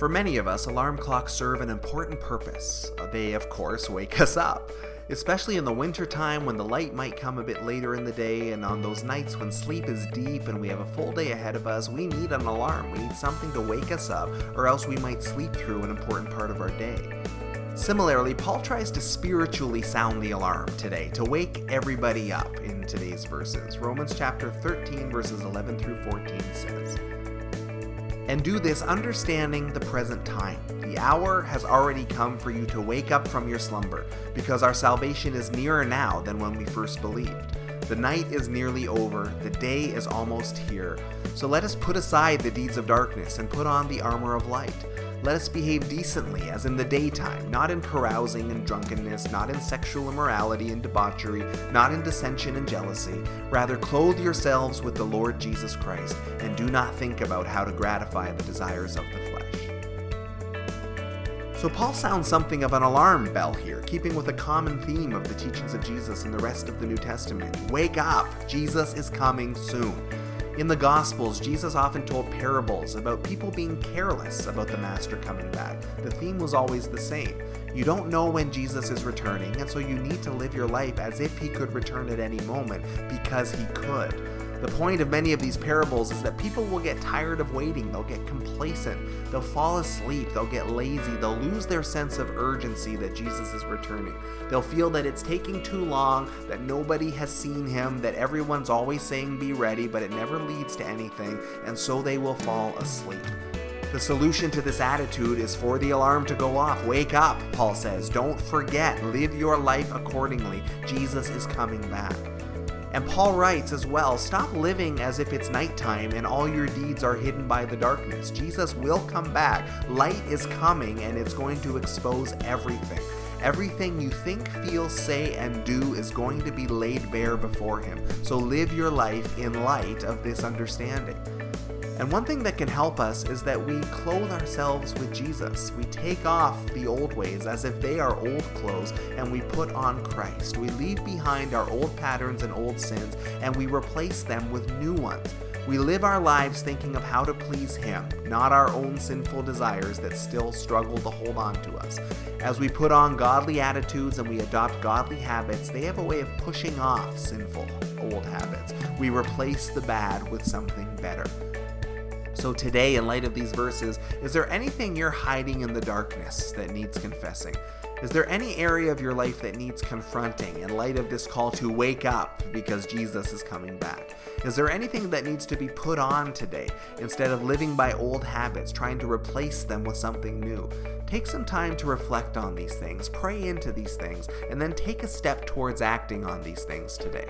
For many of us, alarm clocks serve an important purpose. They, of course, wake us up. Especially in the wintertime when the light might come a bit later in the day, and on those nights when sleep is deep and we have a full day ahead of us, we need an alarm. We need something to wake us up, or else we might sleep through an important part of our day. Similarly, Paul tries to spiritually sound the alarm today to wake everybody up in today's verses. Romans chapter 13, verses 11 through 14 says, and do this understanding the present time. The hour has already come for you to wake up from your slumber, because our salvation is nearer now than when we first believed. The night is nearly over, the day is almost here. So let us put aside the deeds of darkness and put on the armor of light. Let us behave decently as in the daytime, not in carousing and drunkenness, not in sexual immorality and debauchery, not in dissension and jealousy. Rather, clothe yourselves with the Lord Jesus Christ, and do not think about how to gratify the desires of the flesh. So, Paul sounds something of an alarm bell here, keeping with a common theme of the teachings of Jesus in the rest of the New Testament. Wake up! Jesus is coming soon. In the Gospels, Jesus often told parables about people being careless about the Master coming back. The theme was always the same. You don't know when Jesus is returning, and so you need to live your life as if he could return at any moment because he could. The point of many of these parables is that people will get tired of waiting, they'll get complacent, they'll fall asleep, they'll get lazy, they'll lose their sense of urgency that Jesus is returning. They'll feel that it's taking too long, that nobody has seen him, that everyone's always saying be ready, but it never leads to anything, and so they will fall asleep. The solution to this attitude is for the alarm to go off. Wake up, Paul says. Don't forget. Live your life accordingly. Jesus is coming back. And Paul writes as well stop living as if it's nighttime and all your deeds are hidden by the darkness. Jesus will come back. Light is coming and it's going to expose everything. Everything you think, feel, say, and do is going to be laid bare before Him. So live your life in light of this understanding. And one thing that can help us is that we clothe ourselves with Jesus. We take off the old ways as if they are old clothes and we put on Christ. We leave behind our old patterns and old sins and we replace them with new ones. We live our lives thinking of how to please Him, not our own sinful desires that still struggle to hold on to us. As we put on godly attitudes and we adopt godly habits, they have a way of pushing off sinful old habits. We replace the bad with something better. So, today, in light of these verses, is there anything you're hiding in the darkness that needs confessing? Is there any area of your life that needs confronting in light of this call to wake up because Jesus is coming back? Is there anything that needs to be put on today instead of living by old habits, trying to replace them with something new? Take some time to reflect on these things, pray into these things, and then take a step towards acting on these things today.